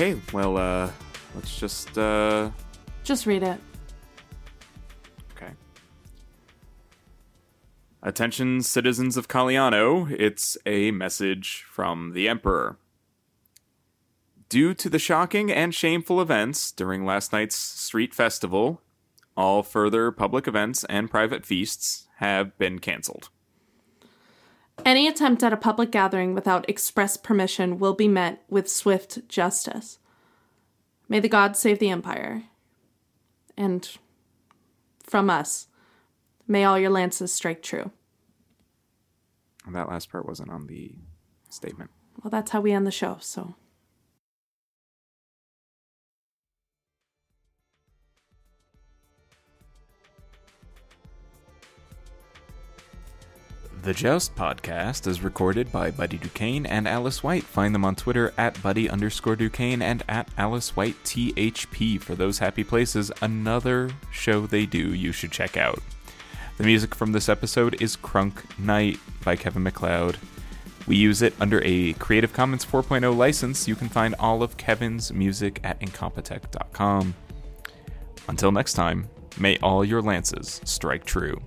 Okay, well, uh, let's just, uh, Just read it. okay. Attention, citizens of Caliano, it's a message from the Emperor. Due to the shocking and shameful events during last night's street festival, all further public events and private feasts have been cancelled. Any attempt at a public gathering without express permission will be met with swift justice. May the gods save the Empire. And from us, may all your lances strike true. That last part wasn't on the statement. Well, that's how we end the show, so. The Joust podcast is recorded by Buddy Duquesne and Alice White. Find them on Twitter at Buddy underscore Duquesne and at Alice White THP for those happy places. Another show they do you should check out. The music from this episode is Crunk Knight by Kevin MacLeod. We use it under a Creative Commons 4.0 license. You can find all of Kevin's music at incompetech.com. Until next time, may all your lances strike true.